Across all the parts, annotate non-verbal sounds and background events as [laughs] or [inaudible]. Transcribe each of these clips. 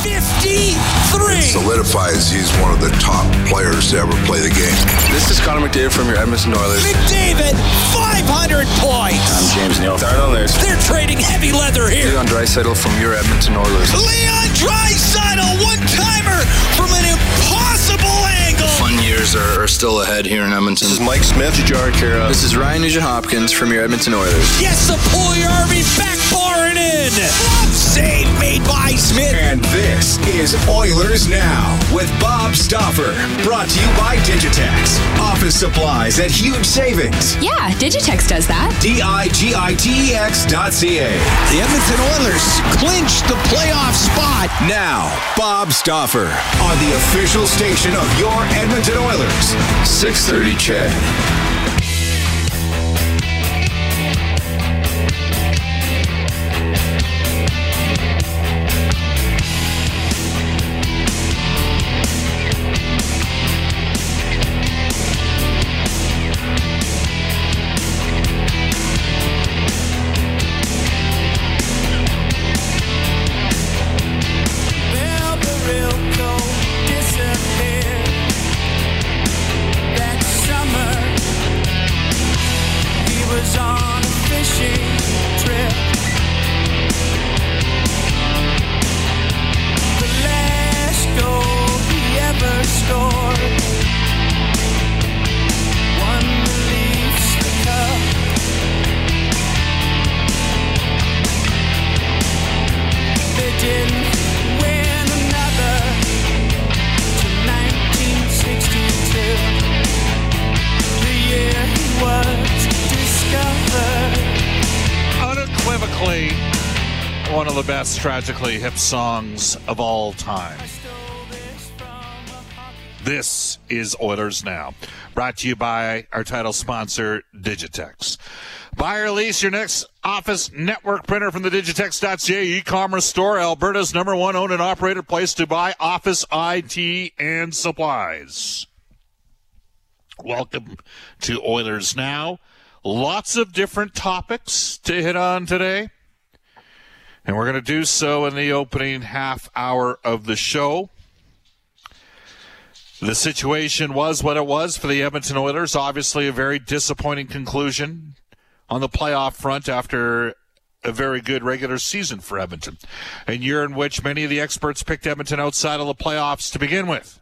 53. solidifies he's one of the top players to ever play the game. This is Connor McDavid from your Edmonton Oilers. McDavid, 500 points. I'm James Neal. Darnell Nurse. They're trading heavy leather here. Leon Draisaitl from your Edmonton Oilers. Leon Draisaitl, one-timer Fun years are, are still ahead here in Edmonton. This is Mike Smith, Jujhar Khaira. This is Ryan Nugent Hopkins from your Edmonton Oilers. Yes, the Puljujärvi backbarring in. Glove save made by Smith. And this is Oilers Now with Bob Stauffer. Brought to you by Digitex. Office supplies at huge savings. Yeah, Digitex does that. D I G I T E X dot C A. The Edmonton Oilers clinched the playoff spot. Now, Bob Stauffer on the official station of your Edmonton Oilers. 630 CHED. Tragically hip songs of all time. This is Oilers Now, brought to you by our title sponsor, Digitex. Buy or lease your next office network printer from the Digitex.ca e-commerce store, Alberta's number one owned and operated place to buy office IT and supplies. Welcome to Oilers Now. Lots of different topics to hit on today. And we're going to do so in the opening half hour of the show. The situation was what it was for the Edmonton Oilers. Obviously, a very disappointing conclusion on the playoff front after a very good regular season for Edmonton. A year in which many of the experts picked Edmonton outside of the playoffs to begin with.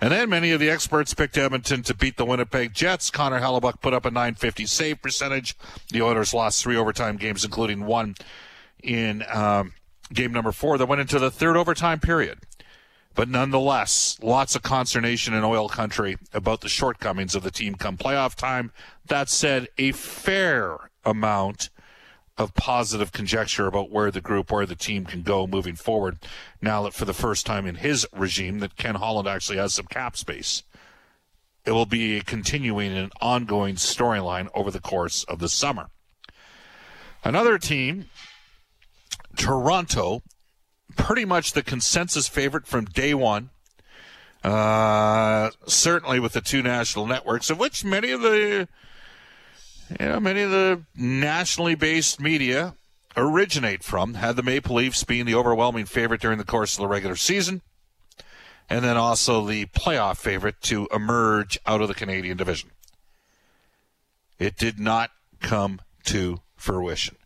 And then many of the experts picked Edmonton to beat the Winnipeg Jets. Connor Hellebuyck put up a 950 save percentage. The Oilers lost three overtime games, including one in um, game number four that went into the third overtime period. But nonetheless, lots of consternation in oil country about the shortcomings of the team come playoff time. That said, a fair amount of positive conjecture about where the group, where the team can go moving forward. Now that for the first time in his regime, that Ken Holland actually has some cap space. It will be a continuing and ongoing storyline over the course of the summer. Another team, Toronto, pretty much the consensus favorite from day one. Uh, certainly with the two national networks, of which many of the, you know, many of the nationally based media originate from, had the Maple Leafs being the overwhelming favorite during the course of the regular season, and then also the playoff favorite to emerge out of the Canadian division. It did not come to fruition.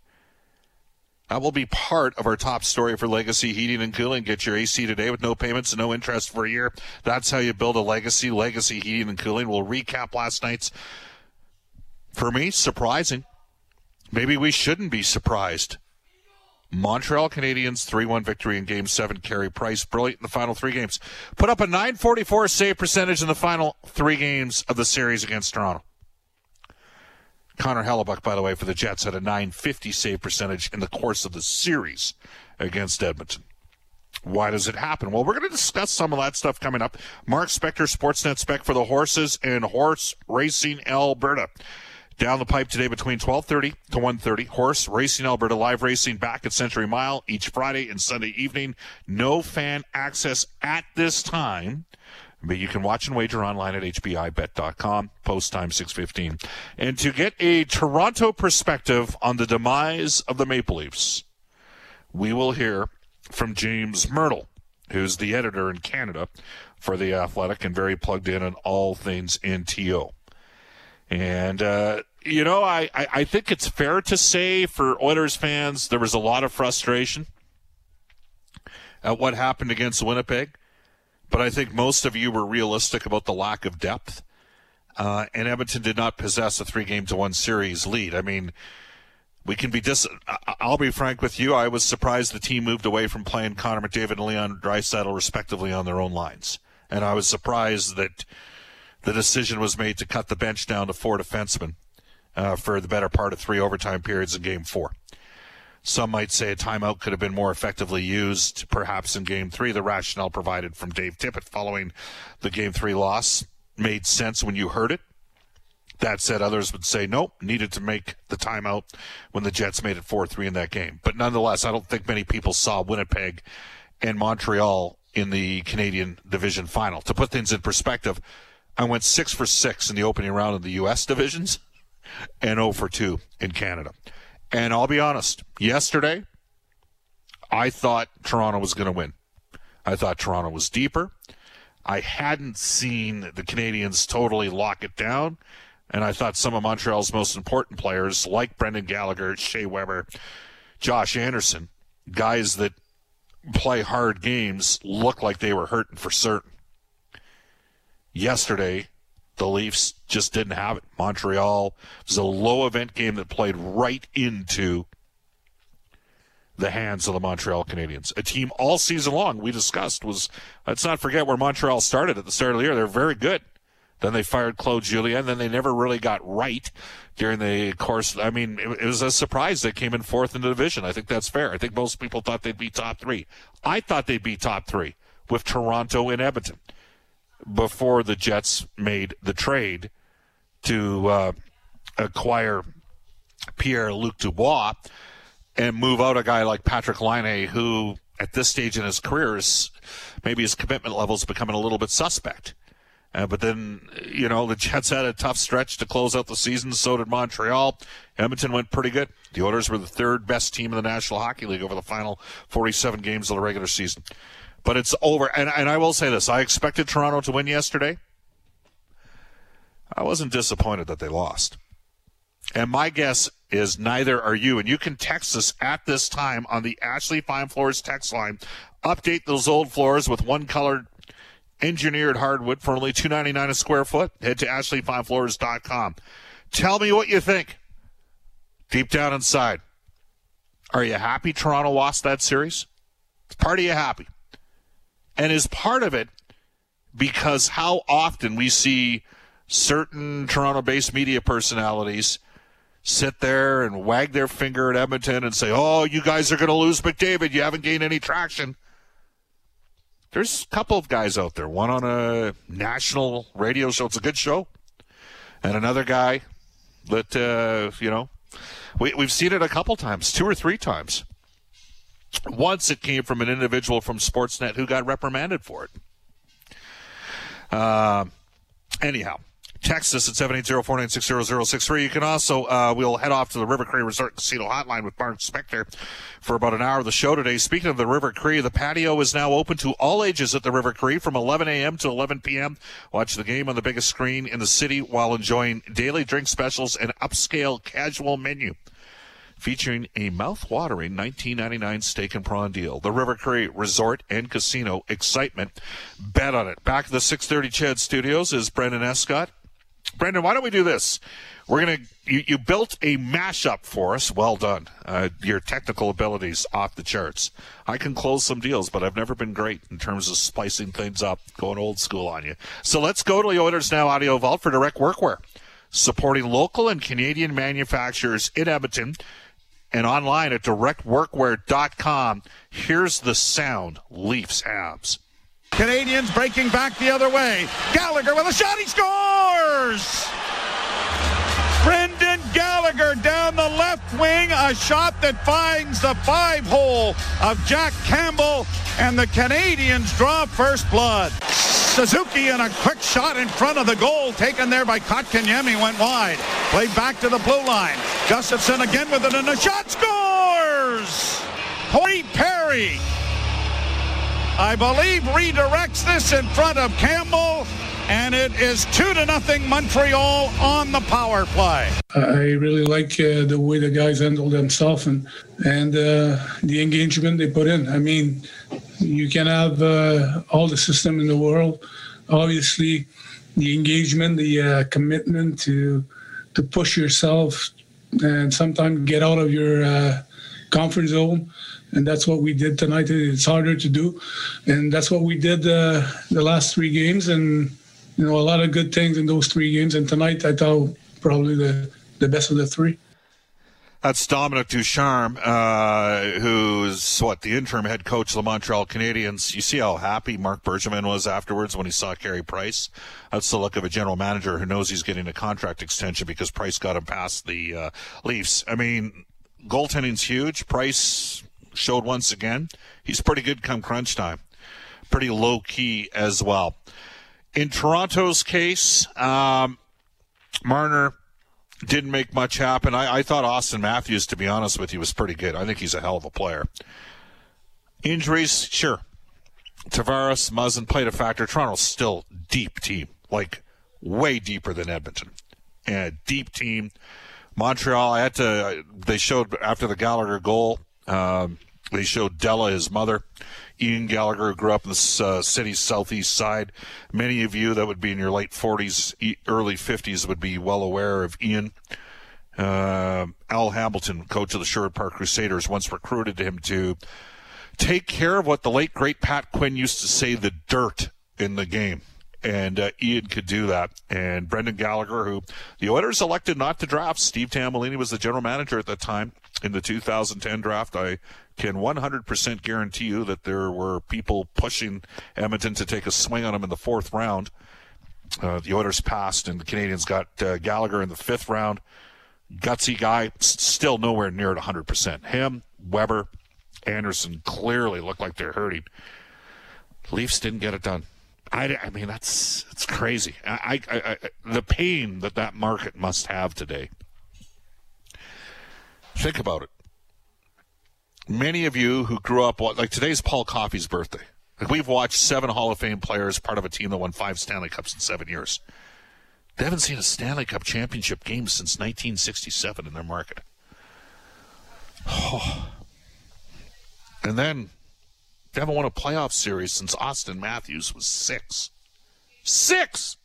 That will be part of our top story for Legacy Heating and Cooling. Get your AC today with no payments and no interest for a year. That's how you build a legacy. Legacy Heating and Cooling. We'll recap last night's, for me, surprising. Maybe we shouldn't be surprised. Montreal Canadiens 3 1 victory in game seven. Carey Price, brilliant in the final three games. Put up a 944 save percentage in the final three games of the series against Toronto. Connor Hellebuyck, by the way, for the Jets had a 950 save percentage in the course of the series against Edmonton. Why does it happen? Well, we're going to discuss some of that stuff coming up. Mark Spector, Sportsnet Spec for the horses and horse racing Alberta. Down the pipe today between 12:30 to 1:30. Horse Racing Alberta live racing back at Century Mile each Friday and Sunday evening. No fan access at this time, but you can watch and wager online at hpibet.com. Post time 6:15. And to get a Toronto perspective on the demise of the Maple Leafs, we will hear from James Mirtle, who's the editor in Canada for the Athletic and very plugged in on all things NTO. And, uh, you know, I, I, I think it's fair to say for Oilers fans, there was a lot of frustration at what happened against Winnipeg. But I think most of you were realistic about the lack of depth. Uh, and Edmonton did not possess a three game to one series lead. I mean, we can be dis. I'll be frank with you. I was surprised the team moved away from playing Connor McDavid and Leon Draisaitl respectively on their own lines, and I was surprised that the decision was made to cut the bench down to four defensemen uh, for the better part of three overtime periods in Game Four. Some might say a timeout could have been more effectively used, perhaps in Game Three. The rationale provided from Dave Tippett following the Game Three loss made sense when you heard it. That said, others would say nope, needed to make the timeout when the Jets made it 4 3 in that game. But nonetheless, I don't think many people saw Winnipeg and Montreal in the Canadian division final. To put things in perspective, I went 6 for 6 in the opening round of the U.S. divisions and 0 for 2 in Canada. And I'll be honest, yesterday, I thought Toronto was going to win. I thought Toronto was deeper. I hadn't seen the Canadiens totally lock it down. And I thought some of Montreal's most important players, like Brendan Gallagher, Shea Weber, Josh Anderson, guys that play hard games, look like they were hurting for certain. Yesterday, the Leafs just didn't have it. Montreal was a low event game that played right into the hands of the Montreal Canadiens. A team all season long we discussed was, let's not forget where Montreal started at the start of the year. They're very good. Then they fired Claude Julien. Then they never really got right during the course. I mean, it, was a surprise they came in fourth in the division. I think that's fair. I think most people thought they'd be top three. I thought they'd be top three with Toronto and Edmonton before the Jets made the trade to uh, acquire Pierre Luc Dubois and move out a guy like Patrick Laine, who at this stage in his career is maybe his commitment level is becoming a little bit suspect. Uh, but then, you know, the Jets had a tough stretch to close out the season. So did Montreal. Edmonton went pretty good. The Oilers were the third best team in the National Hockey League over the final 47 games of the regular season. But it's over. And, and I will say this I expected Toronto to win yesterday. I wasn't disappointed that they lost. And my guess is neither are you. And you can text us at this time on the Ashley Fine Floors text line. Update those old floors with one colored engineered hardwood for only $2.99 a square foot. Head to ashleyfinefloors.com. Tell me what you think. Deep down inside, are you happy Toronto lost that series? Part of you happy? And is part of it because how often we see certain Toronto-based media personalities sit there and wag their finger at Edmonton and say, "Oh, you guys are going to lose McDavid. You haven't gained any traction." there's a couple of guys out there. One on a national radio show. It's a good show. And another guy that, uh, you know, we, we've seen it a couple times, two or three times. Once it came from an individual from Sportsnet who got reprimanded for it. Uh, anyhow, Text us at 780-496-0063. You can also, uh, we'll head off to the River Cree Resort Casino Hotline with Mark Spector for about an hour of the show today. Speaking of the River Cree, the patio is now open to all ages at the River Cree from 11 a.m. to 11 p.m. Watch the game on the biggest screen in the city while enjoying daily drink specials and upscale casual menu featuring a mouth-watering 1999 steak and prawn deal. The River Cree Resort and Casino excitement. Bet on it. Back at the 630 CHED Studios is Brendan Escott Brendan, why don't we do this? We're gonna you, you built a mashup for us. Well done. Uh, your technical abilities off the charts. I can close some deals, but I've never been great in terms of spicing things up, going old school on you. So let's go to the Oilers Now Audio Vault for direct workwear, supporting local and Canadian manufacturers in Edmonton and online at directworkwear.com. Here's the sound Leafs abs. Canadiens breaking back the other way. Gallagher with a shot. He scores! Brendan Gallagher down the left wing, a shot that finds the five hole of Jack Campbell, and the Canadiens draw first blood. Suzuki and a quick shot in front of the goal taken there by Kotkaniemi went wide. Played back to the blue line. Gustafsson again with it and a shot scores! Corey Perry, I believe, redirects this in front of Campbell and it is two to nothing Montreal on the power play. I really like uh, the way the guys handle themselves and and uh, the engagement they put in. I mean, you can have uh, all the system in the world. Obviously, the engagement, the uh, commitment to to push yourself, and sometimes get out of your uh, comfort zone and that's what we did tonight. It's harder to do, and that's what we did uh, the last three games. And you know, a lot of good things in those three games. And tonight, I thought probably the, the best of the three. That's Dominique Ducharme, uh, who's what the interim head coach of the Montreal Canadiens. You see how happy Marc Bergevin was afterwards when he saw Carey Price. That's the look of a general manager who knows he's getting a contract extension because Price got him past the uh, Leafs. I mean, goaltending's huge. Price showed once again he's pretty good come crunch time. Pretty low key as well. In Toronto's case, um, Marner didn't make much happen. I, I, thought Auston Matthews, to be honest with you, was pretty good. I think he's a hell of a player. Injuries, sure. Tavares, Muzzin played a factor. Toronto's still deep team, like way deeper than Edmonton, and a deep team. Montreal, I had to. They showed after the Gallagher goal. Um, they showed Della, his mother, Ian Gallagher, who grew up in the uh, city's southeast side. Many of you that would be in your late 40s, early 50s would be well aware of Ian. Uh, Al Hamilton, coach of the Sherwood Park Crusaders, once recruited him to take care of what the late great Pat Quinn used to say the dirt in the game. And uh, Ian could do that. And Brendan Gallagher, who the Oilers elected not to draft, Steve Tambellini was the general manager at that time in the 2010 draft. I can 100% guarantee you that there were people pushing Edmonton to take a swing on him in the fourth round. Uh, the Oilers passed, and the Canadiens got uh, Gallagher in the fifth round. Gutsy guy, still nowhere near at 100%. Him, Weber, Anderson clearly look like they're hurting. Leafs didn't get it done. I, I mean, that's it's crazy. I, I, I, the pain that that market must have today. Think about it many of you who grew up like today's Paul Coffey's birthday. Like we've watched seven Hall of Fame players, part of a team that won five Stanley Cups in seven years. They haven't seen a Stanley Cup championship game since 1967 in their market. Oh. And then they haven't won a playoff series since Auston Matthews was six. Six!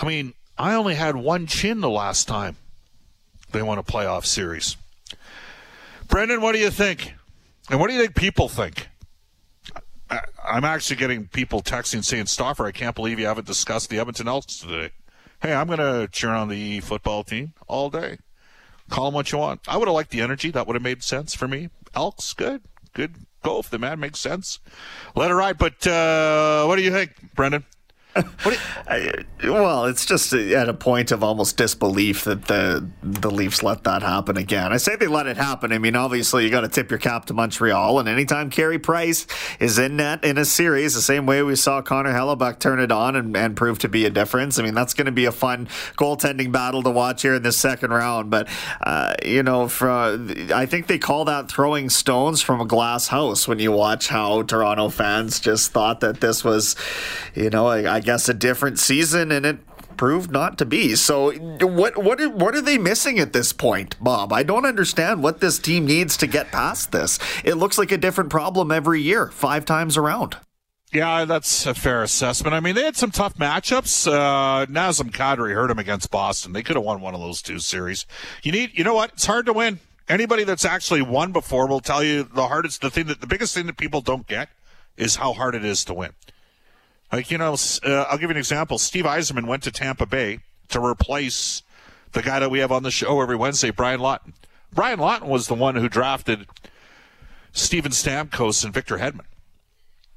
I mean, I only had one chin the last time they won a playoff series. Brendan, what do you think? And what do you think people think? I, am actually getting people texting saying, Stauffer, I can't believe you haven't discussed the Edmonton Elks today. Hey, I'm going to cheer on the football team all day. Call them what you want. I would have liked the energy. That would have made sense for me. Elks, good. Good go if the man makes sense. Let it ride. But uh, what do you think, Brendan? [laughs] well, it's just at a point of almost disbelief that the the Leafs let that happen again. I say they let it happen. I mean, obviously you got to tip your cap to Montreal, and anytime Carey Price is in net in a series, the same way we saw Connor Hellebuyck turn it on and, and prove to be a difference. I mean, that's going to be a fun goaltending battle to watch here in the second round. But uh, you know, I think they call that throwing stones from a glass house when you watch how Toronto fans just thought that this was, you know, I, I guess a different season, and it proved not to be. So what what what are they missing at this point, Bob? I don't understand what this team needs to get past this. It looks like a different problem every year, five times around. Yeah, that's a fair assessment. I mean, they had some tough matchups. Uh, Nazem Kadri hurt him against Boston. They could have won one of those two series. You need, you know what? It's hard to win. Anybody that's actually won before will tell you the hardest, the thing that the biggest thing that people don't get is how hard it is to win. Like, you know, uh, I'll give you an example. Steve Yzerman went to Tampa Bay to replace the guy that we have on the show every Wednesday, Brian Lawton. Brian Lawton was the one who drafted Steven Stamkos and Victor Hedman.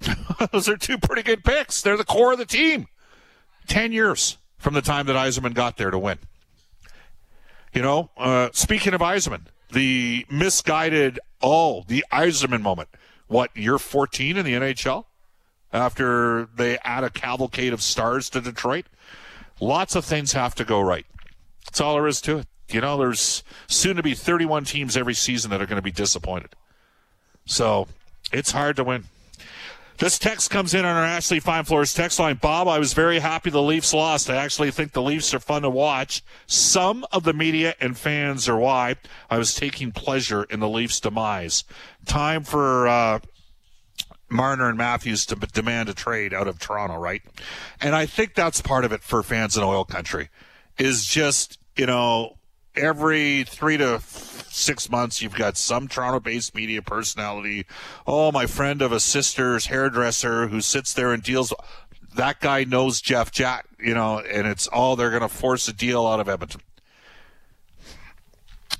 [laughs] Those are two pretty good picks. They're the core of the team. Ten years from the time that Yzerman got there to win. You know, uh, speaking of Yzerman, the misguided, oh, the Yzerman moment. What, year 14 in the NHL? After they add a cavalcade of stars to Detroit? Lots of things have to go right. That's all there is to it. You know, there's soon to be 31 teams every season that are going to be disappointed. So it's hard to win. This text comes in on our Ashley Fine Floors text line. Bob, I was very happy the Leafs lost. I actually think the Leafs are fun to watch. Some of the media and fans are why I was taking pleasure in the Leafs' demise. Time for uh, Marner and Matthews to demand a trade out of Toronto, right? And I think that's part of it for fans in oil country is just, you know, every three to six months, you've got some Toronto based media personality. Oh, my friend of a sister's hairdresser who sits there and deals. That guy knows Jeff Jack, you know, and it's all they're going to force a deal out of Edmonton.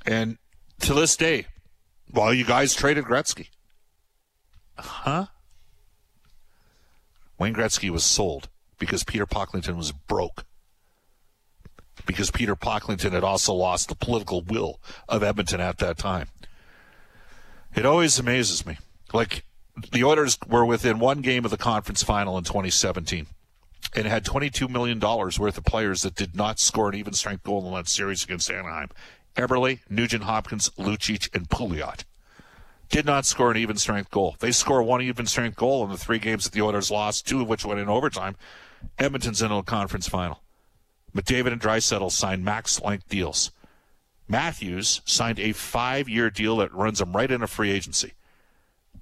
And to this day, well, you guys traded Gretzky. Huh? Wayne Gretzky was sold because Peter Pocklington was broke because Peter Pocklington had also lost the political will of Edmonton at that time. It always amazes me. Like the Oilers were within one game of the conference final in 2017 and had $22 million worth of players that did not score an even strength goal in that series against Anaheim. Eberle, Nugent Hopkins, Lucic, and Pouliot did not score an even strength goal. They score one even strength goal in the three games that the Oilers lost, two of which went in overtime. Edmonton's in a conference final. McDavid and Draisaitl signed max length deals. Matthews signed a five year deal that runs him right into free agency.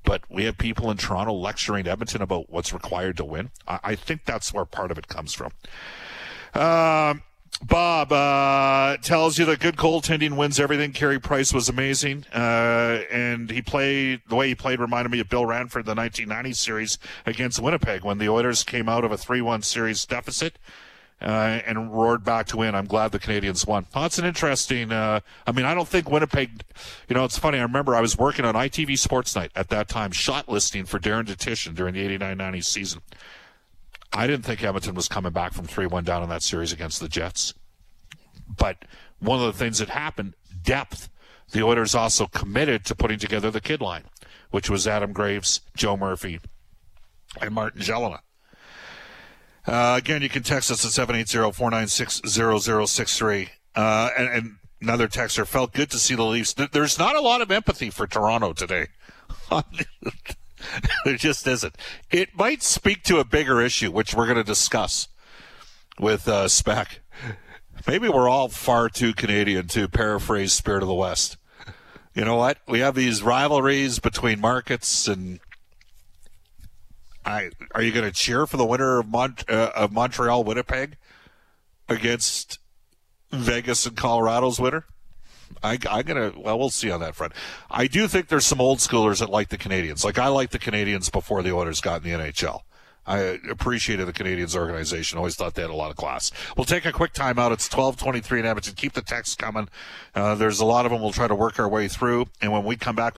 But we have people in Toronto lecturing Edmonton about what's required to win. I, I think that's where part of it comes from. Um, Bob uh, tells you that good goaltending wins everything. Carey Price was amazing, uh, and he played the way he played reminded me of Bill Ranford the 1990 series against Winnipeg when the Oilers came out of a 3-1 series deficit uh, and roared back to win. I'm glad the Canadiens won. Oh, that's an interesting. Uh, I mean, I don't think Winnipeg. You know, it's funny. I remember I was working on ITV Sports Night at that time, shot listing for Darren Dutchyshen during the 89-90 season. I didn't think Edmonton was coming back from 3-1 down in that series against the Jets. But one of the things that happened, depth. The Oilers also committed to putting together the kid line, which was Adam Graves, Joe Murphy, and Martin Gelinas. Uh, again, you can text us at 780-496-0063. Uh, and, and another texter felt good to see the Leafs. There's not a lot of empathy for Toronto today. [laughs] [laughs] there just isn't. It might speak to a bigger issue, which we're going to discuss with uh, Spec. Maybe we're all far too Canadian to paraphrase Spirit of the West. You know what? We have these rivalries between markets and I, are you going to cheer for the winner of, Mont, uh, of Montreal Winnipeg against Vegas and Colorado's winner? I, am gonna. Well, we'll see on that front. I do think there's some old schoolers that like the Canadiens. Like I like the Canadiens before the Oilers got in the NHL. I appreciated the Canadiens organization. Always thought they had a lot of class. We'll take a quick timeout. It's 12:23 in Edmonton. Keep the texts coming. Uh, there's a lot of them. We'll try to work our way through. And when we come back.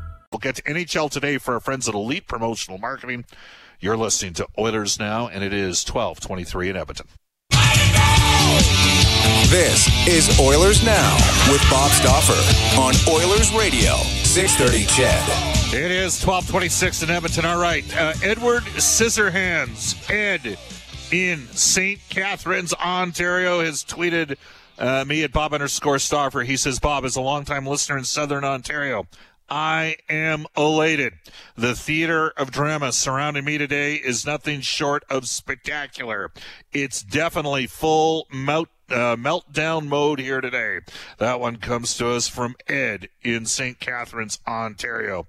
We'll get to NHL today for our friends at Elite Promotional Marketing. You're listening to Oilers Now, and it is 1223 in Edmonton. This is Oilers Now with Bob Stauffer on Oilers Radio, 630 CHED. It is 1226 in Edmonton. All right. Uh, Edward Scissorhands, Ed in St. Catharines, Ontario, has tweeted uh, me at Bob underscore Stauffer. He says, Bob is a longtime listener in Southern Ontario. I am elated. The theater of drama surrounding me today is nothing short of spectacular. It's definitely full melt, uh, meltdown mode here today. That one comes to us from Ed in St. Catharines, Ontario.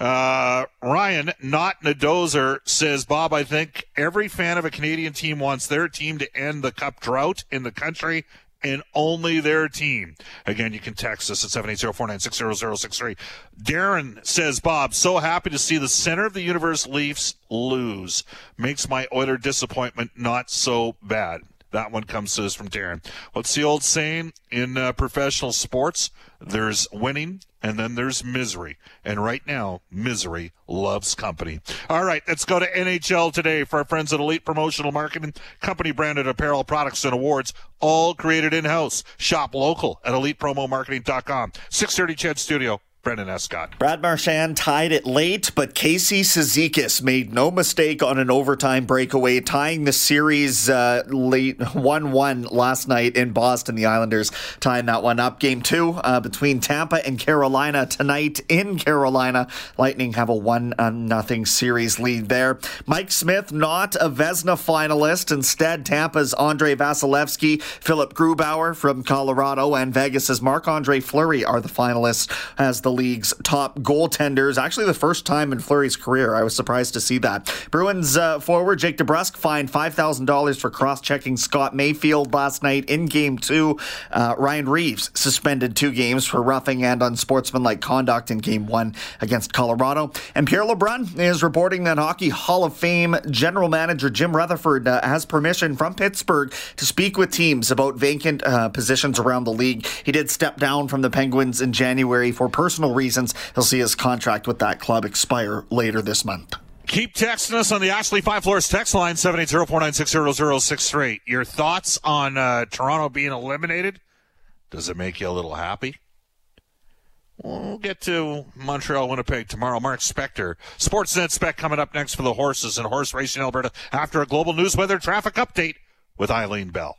Uh, Ryan, not Nadozer, says, Bob, I think every fan of a Canadian team wants their team to end the cup drought in the country and only their team. Again, you can text us at 780-496-0063. Darren says, Bob, so happy to see the center of the universe Leafs lose. Makes my Oiler disappointment not so bad. That one comes to us from Darren. What's the old saying in uh, professional sports? There's winning and then there's misery. And right now, misery loves company. All right, let's go to NHL today for our friends at Elite Promotional Marketing, company branded apparel products and awards, all created in house. Shop local at elitepromomarketing.com. 630 CHED Studio. Brendan Escott. Brad Marchand tied it late, but Casey Cizikas made no mistake on an overtime breakaway, tying the series uh, late [laughs] 1 1 last night in Boston. The Islanders tying that one up. Game two uh, between Tampa and Carolina tonight in Carolina. Lightning have a 1 0 series lead there. Mike Smith, not a Vezina finalist. Instead, Tampa's Andre Vasilevskiy, Philipp Grubauer from Colorado, and Vegas's Marc Andre Fleury are the finalists as the the league's top goaltenders. Actually, the first time in Fleury's career. I was surprised to see that. Bruins uh, forward Jake DeBrusk fined $5,000 for cross checking Scott Mayfield last night in game two. Uh, Ryan Reaves suspended two games for roughing and unsportsmanlike conduct in game one against Colorado. And Pierre LeBrun is reporting that Hockey Hall of Fame general manager Jim Rutherford uh, has permission from Pittsburgh to speak with teams about vacant uh, positions around the league. He did step down from the Penguins in January for personal personal reasons, he'll see his contract with that club expire later this month. Keep texting us on the Ashley Fine Floors text line, 780-496-0063. Your thoughts on uh, Toronto being eliminated? Does it make you a little happy? We'll get to Montreal, Winnipeg tomorrow. Mark Spector, Sportsnet Spec coming up next for the horses and horse racing Alberta after a global news weather traffic update with Eileen Bell.